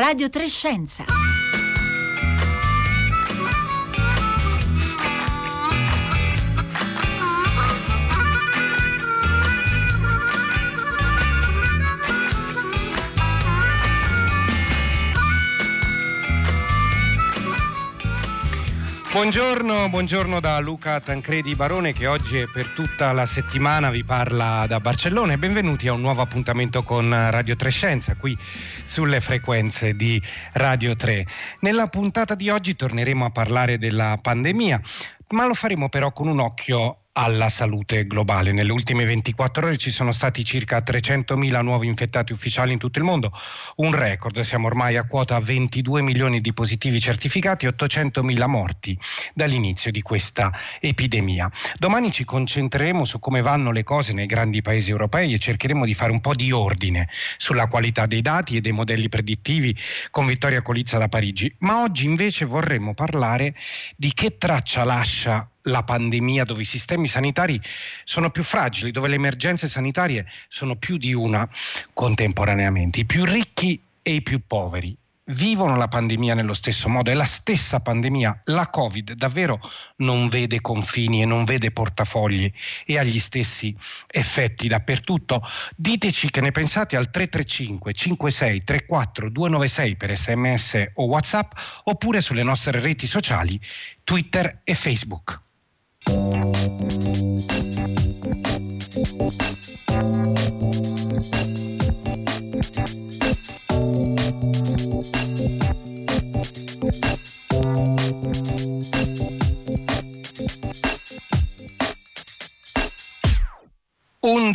Radio Trescenza. Buongiorno, buongiorno da Luca Tancredi Barone che oggi e per tutta la settimana vi parla da Barcellona e benvenuti a un nuovo appuntamento con Radio Trescenza qui sulle frequenze di Radio 3. Nella puntata di oggi torneremo a parlare della pandemia, ma lo faremo però con un occhio alla salute globale. Nelle ultime 24 ore ci sono stati circa 300.000 nuovi infettati ufficiali in tutto il mondo, un record, siamo ormai a quota 22 milioni di positivi certificati e 800.000 morti dall'inizio di questa epidemia. Domani ci concentreremo su come vanno le cose nei grandi paesi europei e cercheremo di fare un po' di ordine sulla qualità dei dati e dei modelli predittivi con Vittoria Colizza da Parigi, ma oggi invece vorremmo parlare di che traccia lascia la pandemia, dove i sistemi sanitari sono più fragili, dove le emergenze sanitarie sono più di una contemporaneamente, i più ricchi e i più poveri, vivono la pandemia nello stesso modo. È la stessa pandemia, la Covid davvero non vede confini e non vede portafogli e ha gli stessi effetti dappertutto. Diteci che ne pensate al 335 56 34 296 per sms o whatsapp oppure sulle nostre reti sociali Twitter e Facebook. Thank you.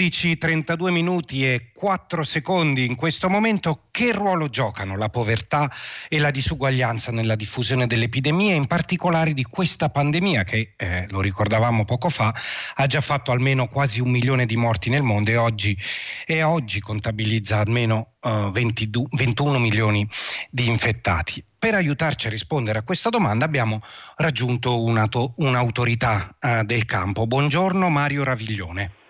32 minuti e 4 secondi in questo momento. Che ruolo giocano la povertà e la disuguaglianza nella diffusione dell'epidemia, in particolare di questa pandemia che, eh, lo ricordavamo poco fa, ha già fatto almeno quasi un milione di morti nel mondo e oggi, e oggi contabilizza almeno uh, 22, 21 milioni di infettati? Per aiutarci a rispondere a questa domanda abbiamo raggiunto un'autorità uh, del campo. Buongiorno Mario Raviglione.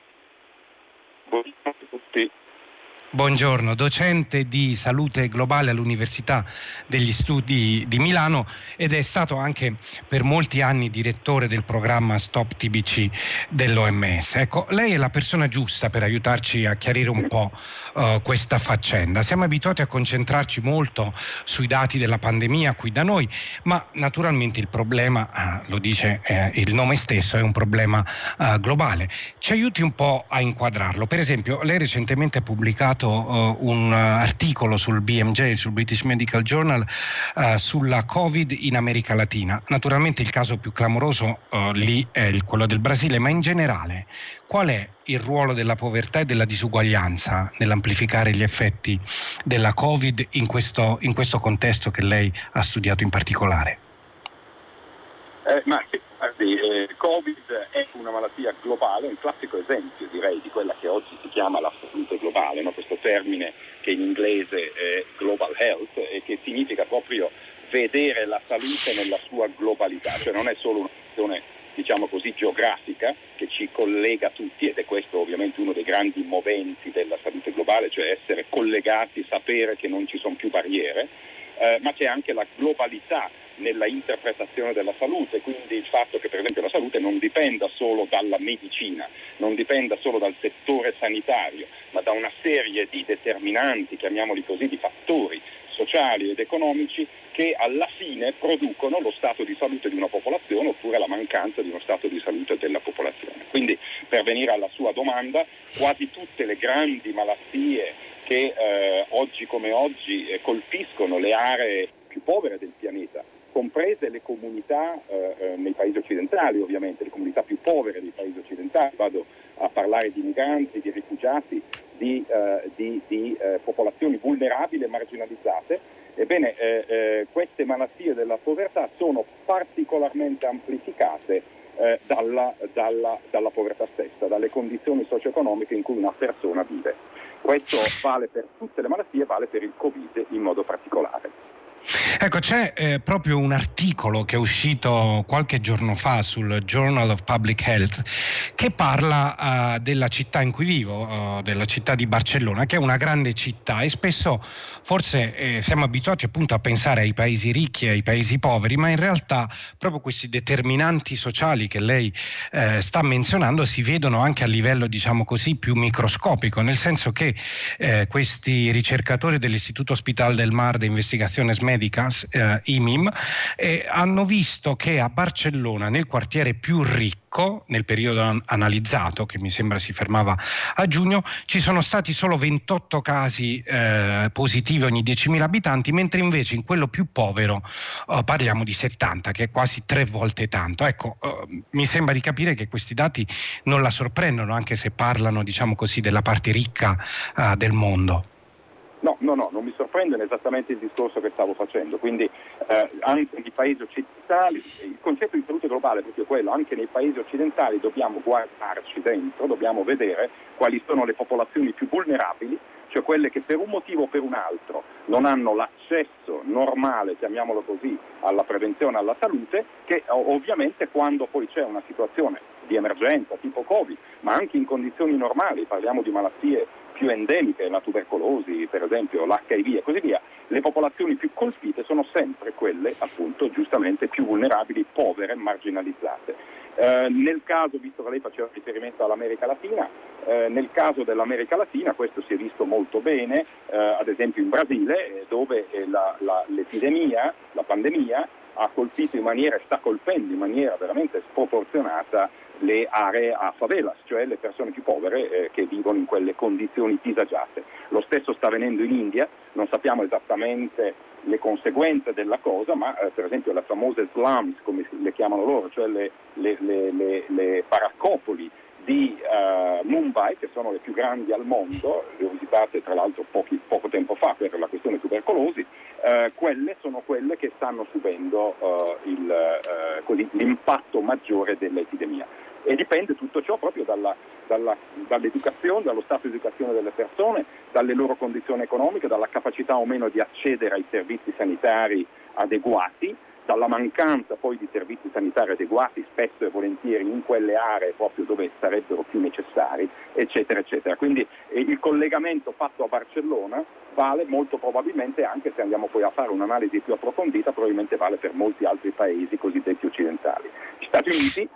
Buongiorno, docente di salute globale all'Università degli Studi di Milano ed è stato anche per molti anni direttore del programma Stop TBC dell'OMS. Ecco, lei è la persona giusta per aiutarci a chiarire un po' uh, questa faccenda. Siamo abituati a concentrarci molto sui dati della pandemia qui da noi, ma naturalmente il problema, uh, lo dice eh, il nome stesso, è un problema uh, globale. Ci aiuti un po' a inquadrarlo. Per esempio, lei recentemente ha pubblicato pubblicato uh, un articolo sul BMJ, sul British Medical Journal, uh, sulla Covid in America Latina. Naturalmente il caso più clamoroso lì è quello del Brasile, ma in generale qual è il ruolo della povertà e della disuguaglianza nell'amplificare gli effetti della Covid in questo, in questo contesto che lei ha studiato in particolare? Eh, ma guardi, eh, Covid è una malattia globale, un classico esempio direi di quella che oggi si chiama la salute globale, no? questo termine che in inglese è global health e che significa proprio vedere la salute nella sua globalità, cioè non è solo una questione diciamo così geografica che ci collega tutti ed è questo ovviamente uno dei grandi moventi della salute globale, cioè essere collegati, sapere che non ci sono più barriere, eh, ma c'è anche la globalità nella interpretazione della salute, quindi il fatto che per esempio la salute non dipenda solo dalla medicina, non dipenda solo dal settore sanitario, ma da una serie di determinanti, chiamiamoli così, di fattori sociali ed economici che alla fine producono lo stato di salute di una popolazione oppure la mancanza di uno stato di salute della popolazione. Quindi per venire alla sua domanda, quasi tutte le grandi malattie che eh, oggi come oggi eh, colpiscono le aree più povere del pianeta, comprese le comunità eh, eh, nei paesi occidentali ovviamente, le comunità più povere dei paesi occidentali, vado a parlare di migranti, di rifugiati, di, eh, di, di eh, popolazioni vulnerabili e marginalizzate, ebbene eh, eh, queste malattie della povertà sono particolarmente amplificate dalla, dalla, dalla povertà stessa, dalle condizioni socio-economiche in cui una persona vive. Questo vale per tutte le malattie, vale per il Covid in modo particolare. Ecco, c'è eh, proprio un articolo che è uscito qualche giorno fa sul Journal of Public Health che parla uh, della città in cui vivo, uh, della città di Barcellona, che è una grande città e spesso forse eh, siamo abituati appunto a pensare ai paesi ricchi e ai paesi poveri, ma in realtà proprio questi determinanti sociali che lei eh, sta menzionando si vedono anche a livello, diciamo così, più microscopico, nel senso che eh, questi ricercatori dell'Istituto Hospital del Mar di Investigazione Medicas, eh, IMIM, eh, hanno visto che a Barcellona, nel quartiere più ricco, nel periodo analizzato, che mi sembra si fermava a giugno, ci sono stati solo 28 casi eh, positivi ogni 10.000 abitanti, mentre invece in quello più povero eh, parliamo di 70, che è quasi tre volte tanto. Ecco, eh, mi sembra di capire che questi dati non la sorprendono, anche se parlano, diciamo così, della parte ricca eh, del mondo. No, no, no, non mi sorprende esattamente il discorso che stavo facendo. Quindi eh, anche nei paesi occidentali, il concetto di salute globale è proprio quello, anche nei paesi occidentali dobbiamo guardarci dentro, dobbiamo vedere quali sono le popolazioni più vulnerabili, cioè quelle che per un motivo o per un altro non hanno l'accesso normale, chiamiamolo così, alla prevenzione alla salute, che ovviamente quando poi c'è una situazione di emergenza tipo Covid, ma anche in condizioni normali, parliamo di malattie più endemiche, la tubercolosi per esempio, l'HIV e così via, le popolazioni più colpite sono sempre quelle appunto giustamente più vulnerabili, povere, marginalizzate. Eh, nel caso, visto che lei faceva riferimento all'America Latina, eh, nel caso dell'America Latina questo si è visto molto bene, eh, ad esempio in Brasile, eh, dove eh, la, la, l'epidemia, la pandemia, ha colpito in maniera, sta colpendo in maniera veramente sproporzionata le aree a favelas, cioè le persone più povere eh, che vivono in quelle condizioni disagiate. Lo stesso sta avvenendo in India, non sappiamo esattamente le conseguenze della cosa, ma eh, per esempio le famose slums, come le chiamano loro, cioè le, le, le, le baraccopoli di uh, Mumbai, che sono le più grandi al mondo, le ho visitate tra l'altro pochi, poco tempo fa per la questione tubercolosi, uh, quelle sono quelle che stanno subendo uh, il, così, l'impatto maggiore dell'epidemia e dipende tutto ciò proprio dalla, dalla, dall'educazione, dallo stato di educazione delle persone, dalle loro condizioni economiche, dalla capacità o meno di accedere ai servizi sanitari adeguati, dalla mancanza poi di servizi sanitari adeguati spesso e volentieri in quelle aree proprio dove sarebbero più necessari, eccetera, eccetera. Quindi eh, il collegamento fatto a Barcellona vale molto probabilmente, anche se andiamo poi a fare un'analisi più approfondita, probabilmente vale per molti altri paesi cosiddetti occidentali. Stati Uniti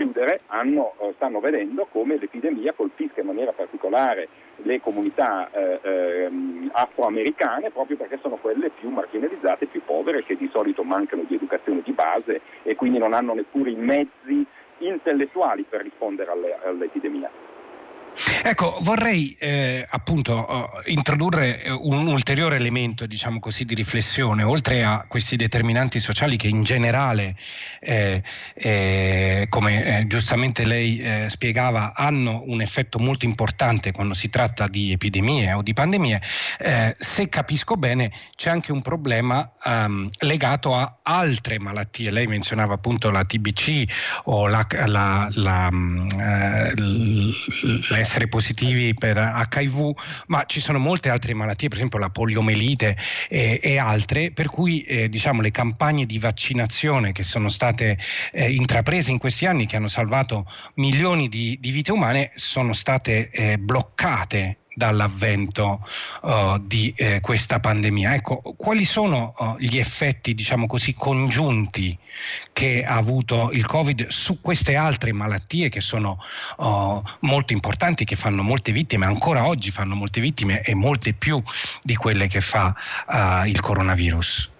chiudere hanno, eh, stanno vedendo come l'epidemia colpisca in maniera particolare le comunità eh, eh, afroamericane proprio perché sono quelle più marginalizzate, più povere, che di solito mancano di educazione di base e quindi non hanno neppure i mezzi intellettuali per rispondere alle, all'epidemia. Ecco, vorrei eh, appunto introdurre eh, un ulteriore elemento, diciamo così, di riflessione, oltre a questi determinanti sociali che in generale, eh, eh, come eh, giustamente lei eh, spiegava, hanno un effetto molto importante quando si tratta di epidemie o di pandemie. se capisco bene, c'è anche un problema um, legato a altre malattie. Lei menzionava appunto la TBC o la, la, la, um, la essere positivi per HIV, ma ci sono molte altre malattie, per esempio la poliomelite e, e altre, per cui eh, diciamo, le campagne di vaccinazione che sono state eh, intraprese in questi anni, che hanno salvato milioni di, di vite umane, sono state eh, bloccate dall'avvento uh, di eh, questa pandemia. Ecco, quali sono uh, gli effetti, diciamo così, congiunti che ha avuto il Covid su queste altre malattie che sono uh, molto importanti, che fanno molte vittime, ancora oggi fanno molte vittime e molte più di quelle che fa il coronavirus?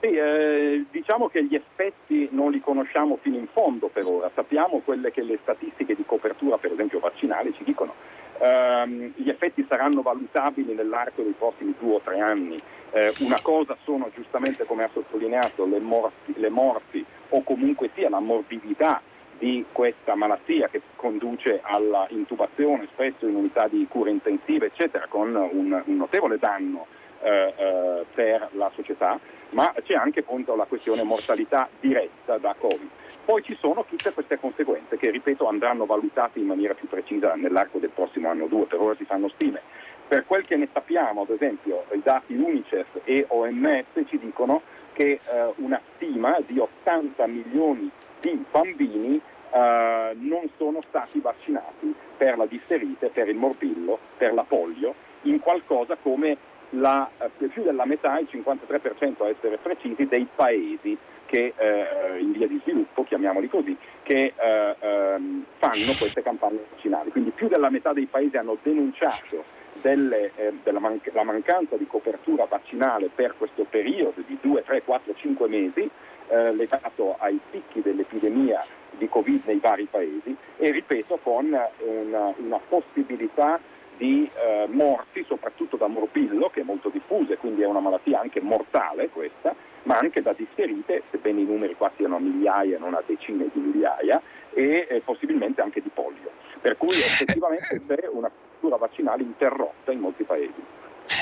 Sì, eh, diciamo che gli effetti non li conosciamo fino in fondo per ora, sappiamo quelle che le statistiche di copertura, per esempio vaccinale, ci dicono ehm, gli effetti saranno valutabili nell'arco dei prossimi due o tre anni. Eh, una cosa sono giustamente, come ha sottolineato, le morti, le morti o comunque sia la morbidità di questa malattia che conduce alla intubazione spesso in unità di cure intensive, eccetera, con un, un notevole danno eh, eh, per la società, ma c'è anche appunto la questione mortalità diretta da Covid. Poi ci sono tutte queste conseguenze che, ripeto, andranno valutate in maniera più precisa nell'arco del prossimo anno o due, per ora si fanno stime. Per quel che ne sappiamo, ad esempio, i dati Unicef e OMS ci dicono che eh, una stima di 80 milioni di bambini eh, non sono stati vaccinati per la disserite, per il morbillo, per la polio, in qualcosa come la, eh, più della metà, il 53% a essere precisi, dei paesi che, eh, in via di sviluppo, chiamiamoli così, che eh, ehm, fanno queste campagne vaccinali. Quindi più della metà dei paesi hanno denunciato delle, eh, della man- mancanza di copertura vaccinale per questo periodo di 2, 3, 4, 5 mesi, eh, legato ai picchi dell'epidemia di Covid nei vari paesi e ripeto con una, una possibilità di eh, morti, soprattutto da morbillo, che è molto diffusa e quindi è una malattia anche mortale questa, ma anche da disserite, sebbene i numeri qua siano a migliaia, non a decine di migliaia, e eh, possibilmente anche di polio. Per cui effettivamente c'è una cultura vaccinale interrotta in molti paesi.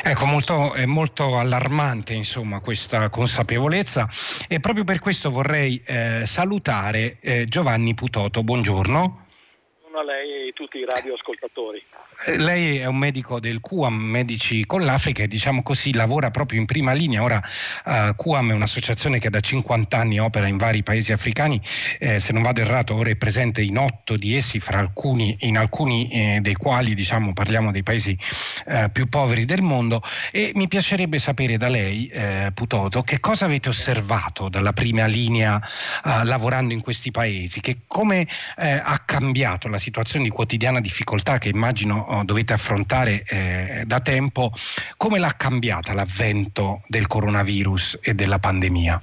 Ecco, molto, è molto allarmante insomma, questa consapevolezza e proprio per questo vorrei eh, salutare eh, Giovanni Putoto. Buongiorno. Buongiorno a lei e tutti i radioascoltatori. Eh, lei è un medico del QAM, Medici con l'Africa, e diciamo così lavora proprio in prima linea. Ora uh, QAM è un'associazione che da 50 anni opera in vari paesi africani, eh, se non vado errato ora è presente in otto di essi, alcuni, in alcuni eh, dei quali diciamo, parliamo dei paesi eh, più poveri del mondo. E mi piacerebbe sapere da lei, eh, Putoto, che cosa avete osservato dalla prima linea lavorando in questi paesi, che come ha cambiato la situazione di quotidiana difficoltà che immagino dovete affrontare eh, da tempo, come l'ha cambiata l'avvento del coronavirus e della pandemia?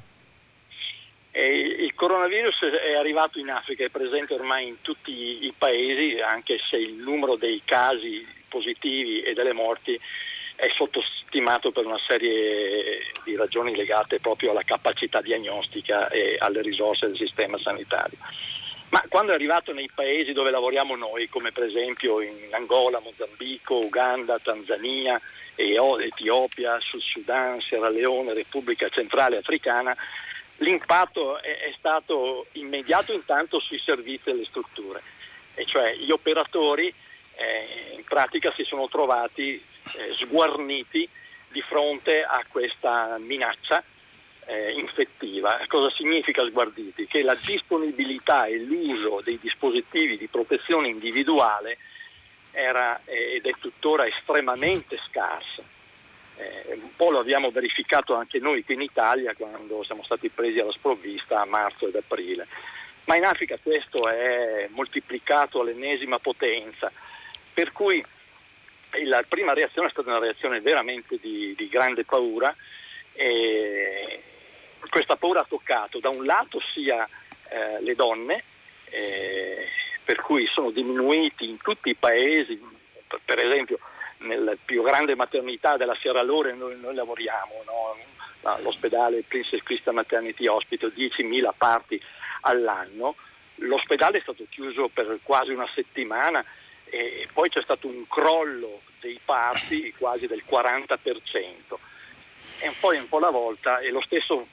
il coronavirus è arrivato in Africa, è presente ormai in tutti i paesi, anche se il numero dei casi positivi e delle morti è sottostimato per una serie di ragioni legate proprio alla capacità diagnostica e alle risorse del sistema sanitario. Ma quando è arrivato nei paesi dove lavoriamo noi, come per esempio in Angola, Mozambico, Uganda, Tanzania, Etiopia, Sud Sudan, Sierra Leone, Repubblica Centrale Africana, l'impatto è, stato immediato intanto sui servizi e le strutture, e cioè gli operatori eh, in pratica si sono trovati eh, sguarniti di fronte a questa minaccia eh, infettiva. Cosa significa sguarditi? Che la disponibilità e l'uso dei dispositivi di protezione individuale era eh, ed è tuttora estremamente scarsa. Eh, un po' lo abbiamo verificato anche noi qui in Italia quando siamo stati presi alla sprovvista a marzo ed aprile. Ma in Africa questo è moltiplicato all'ennesima potenza, per cui la prima reazione è stata una reazione veramente di, di grande paura e, questa paura ha toccato da un lato sia eh, le donne, eh, per cui sono diminuiti in tutti i paesi, per esempio nella più grande maternità della Sierra Leone noi, noi lavoriamo, no? l'ospedale Princess Christian Maternity Hospital, 10.000 parti all'anno, l'ospedale è stato chiuso per quasi una settimana e poi c'è stato un crollo dei parti quasi del 40%. E un po' un po' alla volta e lo stesso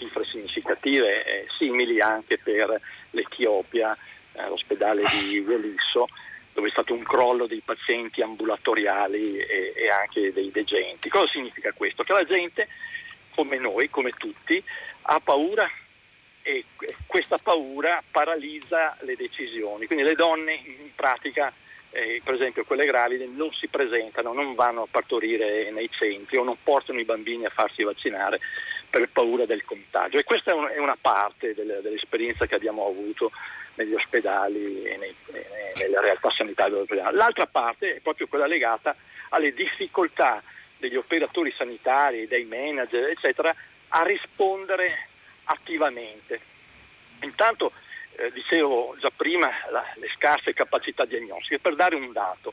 cifre significative eh, simili anche per l'Etiopia, eh, l'ospedale di Velisso, dove è stato un crollo dei pazienti ambulatoriali e, e anche dei degenti. Cosa significa questo? Che la gente, come noi, come tutti, ha paura e questa paura paralizza le decisioni. Quindi le donne in pratica, eh, per esempio quelle gravide, non si presentano, non vanno a partorire nei centri o non portano i bambini a farsi vaccinare per paura del contagio e questa è, una parte dell'esperienza che abbiamo avuto negli ospedali e nei, nelle realtà sanitarie. L'altra parte è proprio quella legata alle difficoltà degli operatori sanitari, dei manager, eccetera, a rispondere attivamente. Intanto, eh, dicevo già prima, la, le scarse capacità diagnostiche. Per dare un dato,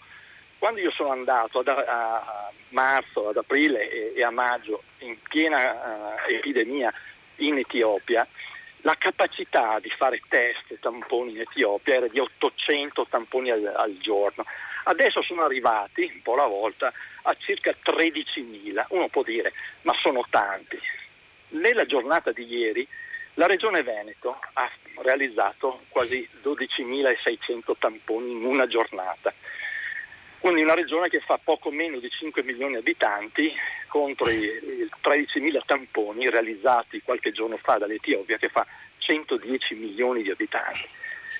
quando io sono andato ad, a, marzo, ad aprile e, e, a maggio in piena uh, epidemia in Etiopia, la capacità di fare test e tamponi in Etiopia era di 800 tamponi al, al, giorno. Adesso sono arrivati, un po' alla volta, a circa 13.000. Uno può dire, ma sono tanti. Nella giornata di ieri la Regione Veneto ha realizzato quasi 12.600 tamponi in una giornata quindi una regione che fa poco meno di 5 milioni di abitanti contro i, i 13.000 tamponi realizzati qualche giorno fa dall'Etiopia che fa 110 milioni di abitanti.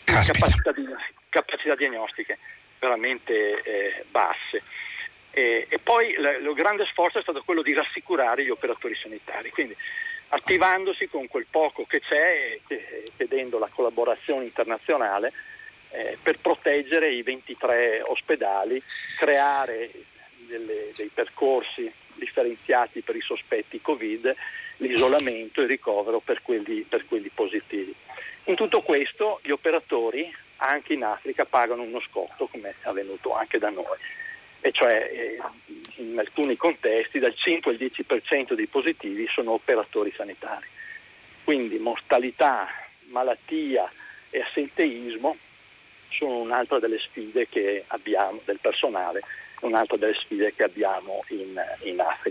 Capacità, di, capacità, diagnostiche veramente eh, basse. E, e poi il grande sforzo è stato quello di rassicurare gli operatori sanitari, quindi attivandosi con quel poco che c'è e chiedendo la collaborazione internazionale eh, per proteggere i 23 ospedali, creare delle, dei percorsi differenziati per i sospetti Covid, l'isolamento e il ricovero per quelli, per quelli positivi. In tutto questo gli operatori anche in Africa pagano uno scotto come è avvenuto anche da noi e cioè eh, in alcuni contesti dal 5 al 10% dei positivi sono operatori sanitari. Quindi mortalità, malattia e assenteismo sono un'altra delle sfide che abbiamo del personale, un'altra delle sfide che abbiamo in, in Africa.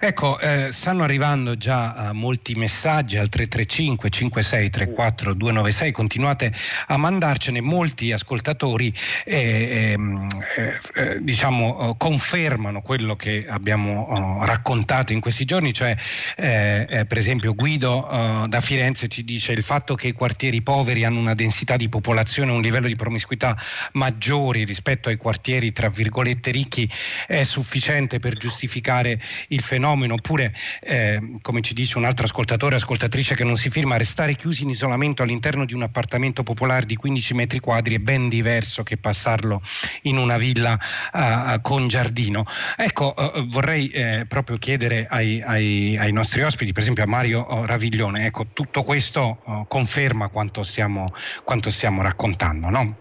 Ecco, eh, stanno arrivando già uh, molti messaggi al 335 5634 296, continuate a mandarcene, molti ascoltatori eh, ehm, eh, eh, diciamo, confermano quello che abbiamo raccontato in questi giorni, cioè eh, eh, per esempio Guido da Firenze ci dice il fatto che i quartieri poveri hanno una densità di popolazione, un livello di promiscuità maggiori rispetto ai quartieri tra virgolette ricchi è sufficiente per giustificare il fenomeno fenomeno, oppure eh, come ci dice un altro ascoltatore, ascoltatrice che non si firma, restare chiusi in isolamento all'interno di un appartamento popolare di 15 metri quadri è ben diverso che passarlo in una villa uh, con giardino. Ecco, uh, vorrei eh, proprio chiedere ai, ai, ai, nostri ospiti, per esempio a Mario uh, Raviglione, ecco, tutto questo conferma quanto stiamo, quanto stiamo raccontando, no?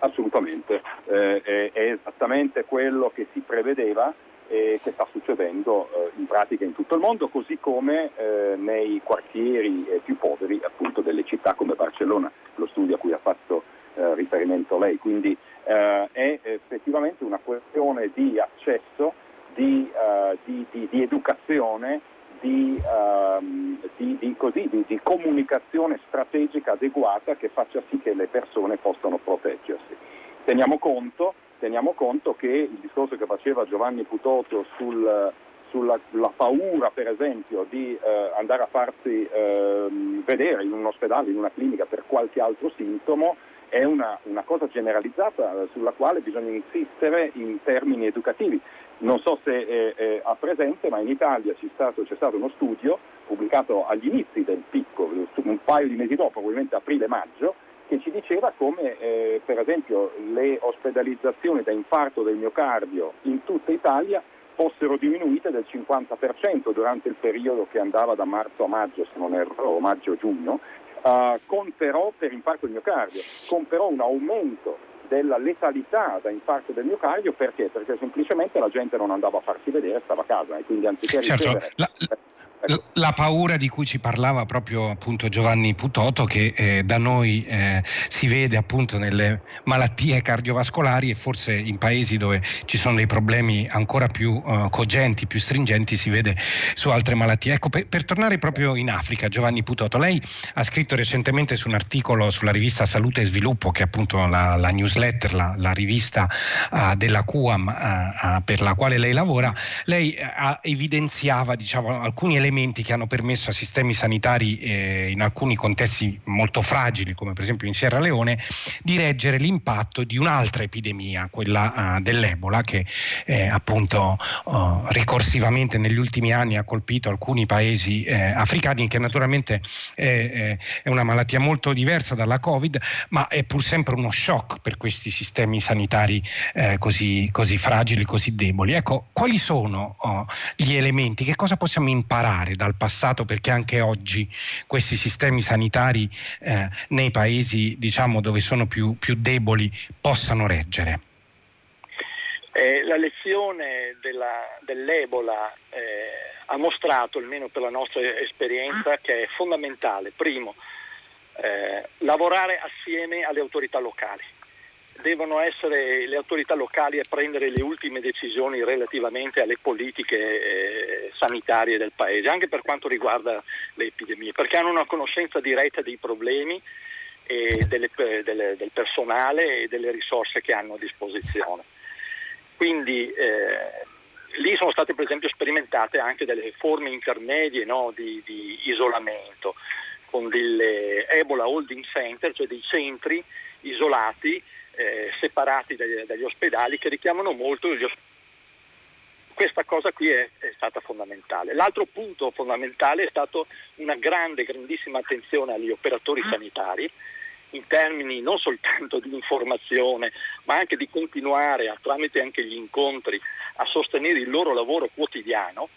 Assolutamente, eh, è, è esattamente quello che si prevedeva eh, che sta succedendo eh, in pratica in tutto il mondo, così come eh, nei quartieri eh, più poveri appunto delle città come Barcellona, lo studio a cui ha fatto eh, riferimento lei. Quindi eh, è effettivamente una questione di accesso, di, di, di, di educazione, ehm, così, di comunicazione strategica adeguata che faccia sì che le persone possano proteggersi. Teniamo conto teniamo conto che il discorso che faceva Giovanni Putoto sul, sulla paura per esempio di eh, andare a farsi eh, vedere in un ospedale, in una clinica per qualche altro sintomo è una, una cosa generalizzata eh, sulla quale bisogna insistere in termini educativi. Non so se è, è a presente, ma in Italia c'è stato, c'è stato, uno studio pubblicato agli inizi del picco, un paio di mesi dopo, probabilmente aprile-maggio, che ci diceva come eh, per esempio le ospedalizzazioni da infarto del miocardio in tutta Italia fossero diminuite del 50% durante il periodo che andava da marzo a maggio, se non erro, o maggio-giugno, uh, con però per infarto del miocardio, con però un aumento della letalità da infarto del miocardio perché? Perché semplicemente la gente non andava a farsi vedere, stava a casa e quindi anziché certo, ricevere... La, la paura di cui ci parlava proprio appunto Giovanni Putoto che eh, da noi eh, si vede appunto nelle malattie cardiovascolari e forse in paesi dove ci sono dei problemi ancora più uh, cogenti, più stringenti si vede su altre malattie. Ecco, per, per, tornare proprio in Africa, Giovanni Putoto, lei ha scritto recentemente su un articolo sulla rivista Salute e Sviluppo che è appunto la, la newsletter, la, la rivista uh, della QAM uh, per la quale lei lavora, lei evidenziava diciamo, alcuni elementi elementi che hanno permesso a sistemi sanitari eh, in alcuni contesti molto fragili, come per esempio in Sierra Leone, di reggere l'impatto di un'altra epidemia, quella uh, dell'Ebola, che eh, appunto uh, ricorsivamente negli ultimi anni ha colpito alcuni paesi eh, africani, che naturalmente è una malattia molto diversa dalla Covid, ma è pur sempre uno shock per questi sistemi sanitari eh, così, così, fragili, così deboli. Ecco, quali sono oh, gli elementi? Che cosa possiamo imparare? Imparare dal passato perché anche oggi questi sistemi sanitari eh, nei paesi diciamo, dove sono più, più deboli possano reggere? Eh, la lezione della, dell'Ebola eh, ha mostrato, almeno per la nostra esperienza, che è fondamentale, primo, eh, lavorare assieme alle autorità locali devono essere le autorità locali a prendere le ultime decisioni relativamente alle politiche eh, sanitarie del Paese, anche per quanto riguarda le epidemie, perché hanno una conoscenza diretta dei problemi e delle, delle, del personale e delle risorse che hanno a disposizione. Quindi eh, lì sono state per esempio sperimentate anche delle forme intermedie no, di, di, isolamento con delle Ebola Holding Center, cioè dei centri isolati, eh, separati dagli, dagli, ospedali che richiamano molto gli ospedali. Questa cosa qui è, è, stata fondamentale. L'altro punto fondamentale è stato una grande, grandissima attenzione agli operatori mm. sanitari in termini non soltanto di informazione, ma anche di continuare, a, tramite anche gli incontri, a sostenere il loro lavoro quotidiano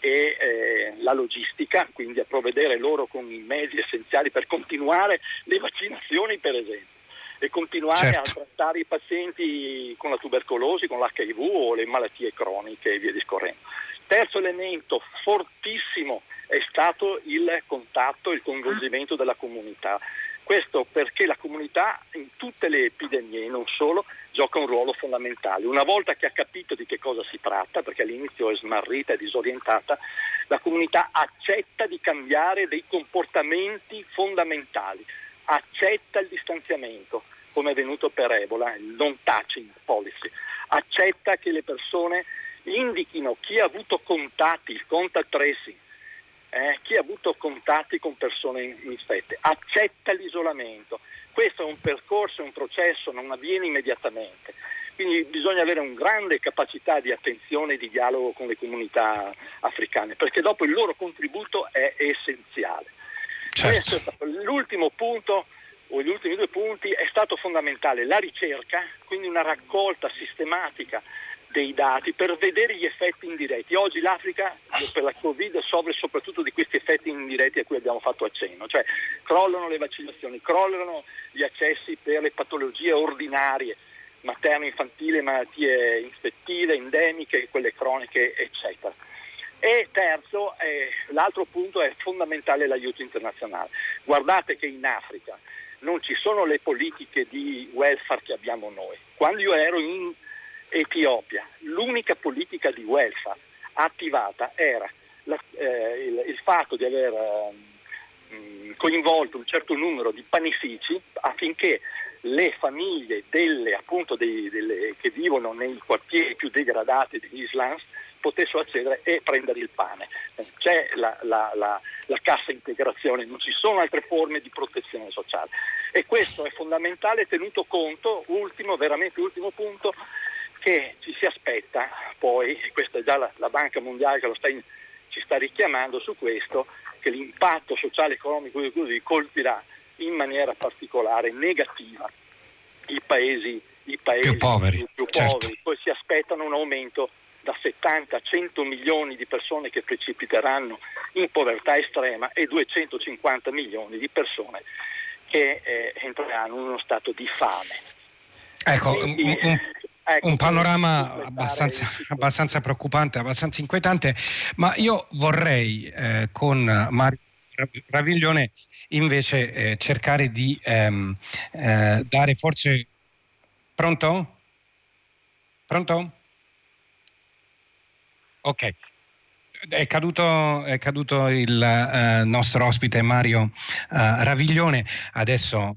e eh, la logistica, quindi a provvedere loro con i mezzi essenziali per continuare le vaccinazioni per esempio e continuare certo. a trattare i pazienti con la tubercolosi, con l'HIV o le malattie croniche e via discorrendo. Terzo elemento fortissimo è stato il contatto, il coinvolgimento della comunità. Questo perché la comunità in tutte le epidemie, non solo, gioca un ruolo fondamentale. Una volta che ha capito di che cosa si tratta, perché all'inizio è smarrita e disorientata, la comunità accetta di cambiare dei comportamenti fondamentali, accetta il distanziamento, come è venuto per Ebola, il non touching policy, accetta che le persone indichino chi ha avuto contatti, il contact tracing, eh, chi ha avuto contatti con persone infette, accetta l'isolamento. Questo è un percorso, un processo, non avviene immediatamente. Quindi bisogna avere una grande capacità di attenzione e di dialogo con le comunità africane, perché dopo il loro contributo è essenziale. Certo. L'ultimo punto, o gli ultimi due punti, è stato fondamentale la ricerca, quindi una raccolta sistematica dei dati per vedere gli effetti indiretti. Oggi l'Africa per la Covid soffre soprattutto di questi effetti indiretti a cui abbiamo fatto accenno, cioè crollano le vaccinazioni, crollano gli accessi per le patologie ordinarie, materno, infantile, malattie infettive, endemiche, quelle croniche, eccetera. E terzo, eh, l'altro punto è fondamentale l'aiuto internazionale. Guardate che in Africa non ci sono le politiche di welfare che abbiamo noi. Quando io ero in Etiopia, l'unica politica di welfare attivata era la, eh, il, il, fatto di aver eh, coinvolto un certo numero di panifici affinché le famiglie delle, appunto, dei, delle, che vivono nei quartieri più degradati degli slums potessero accedere e prendere il pane. C'è la, la, la, la, cassa integrazione, non ci sono altre forme di protezione sociale. E questo è fondamentale tenuto conto, ultimo, veramente ultimo punto, che ci si aspetta poi, e questa è già la, la Banca Mondiale che sta in, ci sta richiamando su questo, che l'impatto sociale, economico e così colpirà in maniera particolare negativa i paesi, i paesi più poveri. Più certo. poveri. Poi si aspettano un aumento da 70 a 100 milioni di persone che precipiteranno in povertà estrema e 250 milioni di persone che eh, entreranno in uno stato di fame. Ecco, Quindi, un, un, Ecco, un panorama abbastanza, abbastanza, preoccupante, abbastanza inquietante, ma io vorrei eh, con Mario Raviglione invece eh, cercare di ehm, eh, dare forse... Pronto? Pronto? Ok. È caduto, è caduto il eh, nostro ospite Mario eh, Raviglione, adesso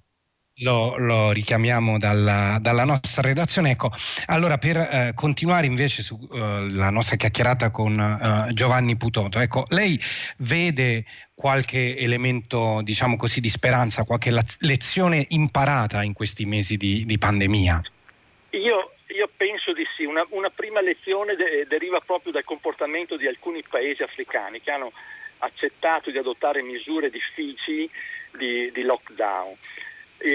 lo, lo, richiamiamo dalla, dalla, nostra redazione. Ecco, allora per eh, continuare invece sulla eh, nostra chiacchierata con eh, Giovanni Putoto, ecco, lei vede qualche elemento, diciamo così, di speranza, qualche lezione imparata in questi mesi di, di pandemia? Io, io, penso di sì. Una, una prima lezione de- deriva proprio dal comportamento di alcuni paesi africani che hanno accettato di adottare misure difficili di, di lockdown e,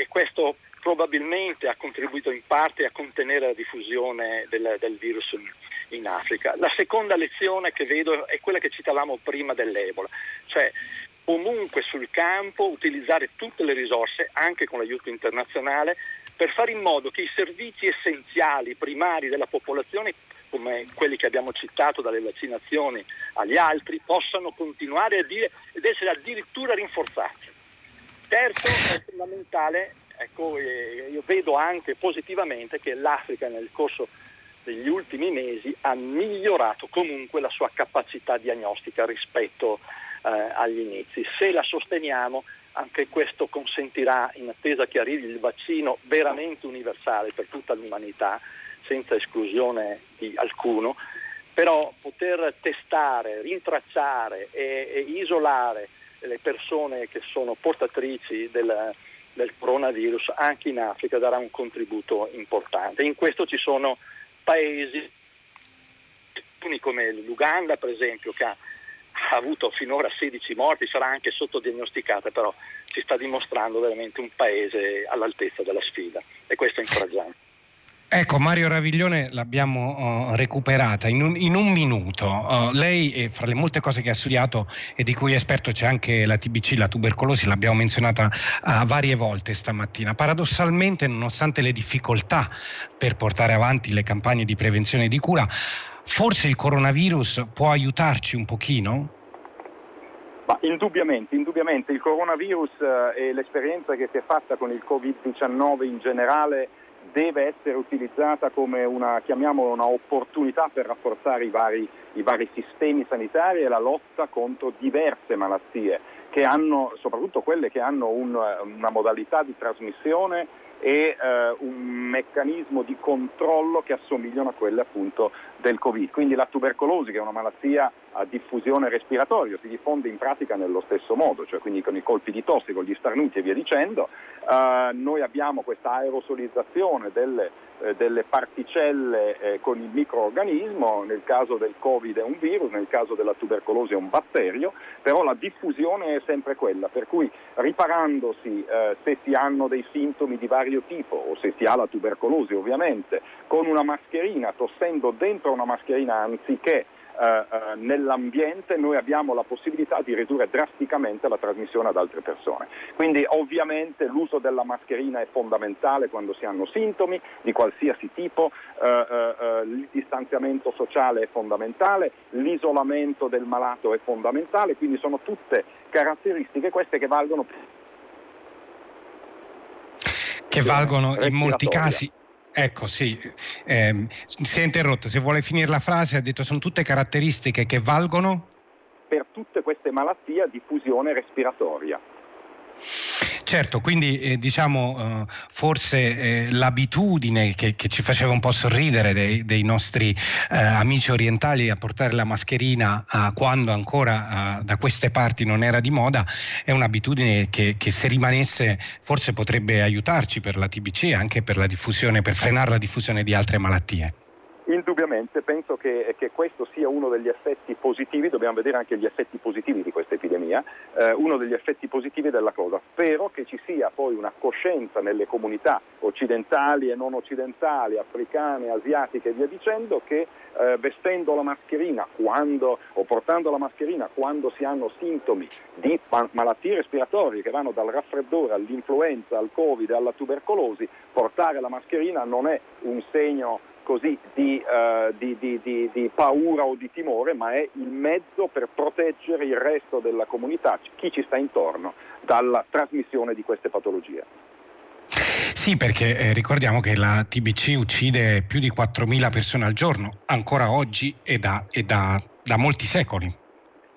e questo probabilmente ha contribuito in parte a contenere la diffusione del, del virus in, in, Africa. La seconda lezione che vedo è quella che citavamo prima dell'Ebola, cioè comunque sul campo utilizzare tutte le risorse, anche con l'aiuto internazionale, per fare in modo che i servizi essenziali, primari della popolazione, come quelli che abbiamo citato dalle vaccinazioni agli altri, possano continuare a dire ed essere addirittura rinforzati. Terzo, è fondamentale, ecco, io vedo anche positivamente che l'Africa nel corso degli ultimi mesi ha migliorato comunque la sua capacità diagnostica rispetto eh, agli inizi. Se la sosteniamo anche questo consentirà, in attesa che arrivi il vaccino veramente universale per tutta l'umanità, senza esclusione di alcuno, però poter testare, rintracciare e, e isolare le persone che sono portatrici del, del, coronavirus anche in Africa darà un contributo importante. In questo ci sono paesi come l'Uganda per esempio che ha, ha avuto finora 16 morti, sarà anche sottodiagnosticata, però si sta dimostrando veramente un paese all'altezza della sfida e questo è incoraggiante. Ecco, Mario Raviglione l'abbiamo uh, recuperata in un, in un minuto. Uh, lei, eh, fra le molte cose che ha studiato e di cui è esperto, c'è anche la TBC, la tubercolosi, l'abbiamo menzionata uh, varie volte stamattina. Paradossalmente, nonostante le difficoltà per portare avanti le campagne di prevenzione e di cura, forse il coronavirus può aiutarci un pochino? Ma indubbiamente, indubbiamente il coronavirus e l'esperienza che si è fatta con il Covid-19 in generale deve essere utilizzata come una, chiamiamola una opportunità per rafforzare i vari, i vari sistemi sanitari e la lotta contro diverse malattie, che hanno, soprattutto quelle che hanno un, una modalità di trasmissione e eh, un meccanismo di controllo che assomigliano a quelle appunto del Covid. Quindi la tubercolosi, che è una malattia a diffusione respiratoria, si diffonde in pratica nello stesso modo, cioè quindi con i colpi di tosse, con gli starnuti e via dicendo. Uh, noi abbiamo questa aerosolizzazione delle, eh, delle particelle eh, con il microorganismo, nel caso del Covid è un virus, nel caso della tubercolosi è un batterio, però la diffusione è sempre quella, per cui riparandosi eh, se si hanno dei sintomi di vario tipo o se si ha la tubercolosi ovviamente, con una mascherina, tossendo dentro una mascherina anziché eh, eh, nell'ambiente noi abbiamo la possibilità di ridurre drasticamente la trasmissione ad altre persone. Quindi ovviamente l'uso della mascherina è fondamentale quando si hanno sintomi di qualsiasi tipo, eh, eh, eh il distanziamento sociale è fondamentale, l'isolamento del malato è fondamentale, quindi sono tutte caratteristiche queste che valgono che valgono in molti casi Ecco, sì, eh, si è interrotto, se vuole finire la frase ha detto sono tutte caratteristiche che valgono? Per tutte queste malattie a diffusione respiratoria. Certo, quindi eh, diciamo eh, forse eh, l'abitudine che, che, ci faceva un po' sorridere dei, dei nostri eh, amici orientali a portare la mascherina quando ancora da queste parti non era di moda è un'abitudine che, che, se rimanesse forse potrebbe aiutarci per la TBC e anche per la diffusione, per frenare la diffusione di altre malattie. Indubbiamente penso che, che, questo sia uno degli effetti positivi, dobbiamo vedere anche gli effetti positivi di questa epidemia, eh, uno degli effetti positivi della cosa. Spero che ci sia poi una coscienza nelle comunità occidentali e non occidentali, africane, asiatiche e via dicendo, che eh, vestendo la mascherina quando, o portando la mascherina quando si hanno sintomi di malattie respiratorie che vanno dal raffreddore all'influenza, al covid, alla tubercolosi, portare la mascherina non è un segno così di, uh, di, di, di, paura o di timore, ma è il mezzo per proteggere il resto della comunità, chi ci sta intorno, dalla trasmissione di queste patologie. Sì, perché eh, ricordiamo che la TBC uccide più di 4.000 persone al giorno, ancora oggi e da, e da, da molti secoli.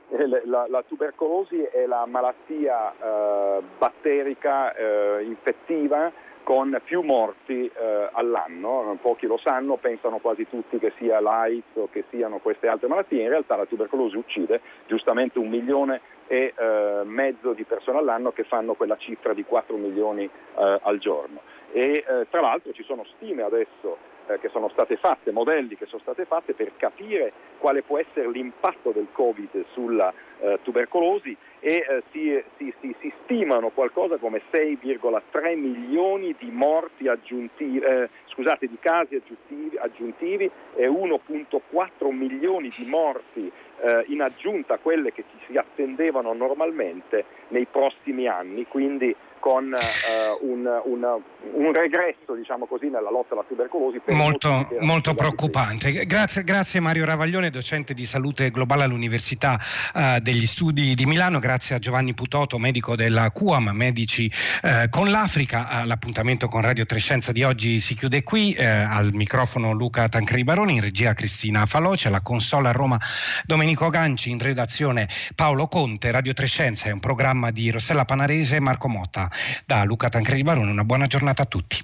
Eh, la, la, tubercolosi è la malattia eh, batterica eh, infettiva con più morti eh, all'anno, pochi lo sanno, pensano quasi tutti che sia l'AIDS o che siano queste altre malattie, in realtà la tubercolosi uccide giustamente un milione e eh, mezzo di persone all'anno che fanno quella cifra di 4 milioni eh, al giorno. E eh, tra l'altro ci sono stime adesso eh, che sono state fatte, modelli che sono state fatte per capire quale può essere l'impatto del Covid sulla eh, tubercolosi e eh, si, si, si, si, stimano qualcosa come 6,3 milioni di morti aggiuntivi, eh, scusate, di casi aggiuntivi, aggiuntivi e 1,4 milioni di morti eh, in aggiunta a quelle che ci si attendevano normalmente nei prossimi anni, quindi con eh, un, un, un, regresso diciamo così, nella lotta alla tubercolosi. molto, molto preoccupante. Grazie, grazie, Mario Ravaglione, docente di salute globale all'Università eh, degli Studi di Milano, grazie a Giovanni Putoto, medico della QAM, Medici eh, con l'Africa. L'appuntamento con Radio Trescenza di oggi si chiude qui, eh, al microfono Luca Tancredi Baroni, in regia Cristina Faloce, alla consola a Roma Domenico Ganci, in redazione Paolo Conte, Radio Trescenza è un programma di Rossella Panarese e Marco Motta. Da Luca Tancredi Barone una buona giornata a tutti.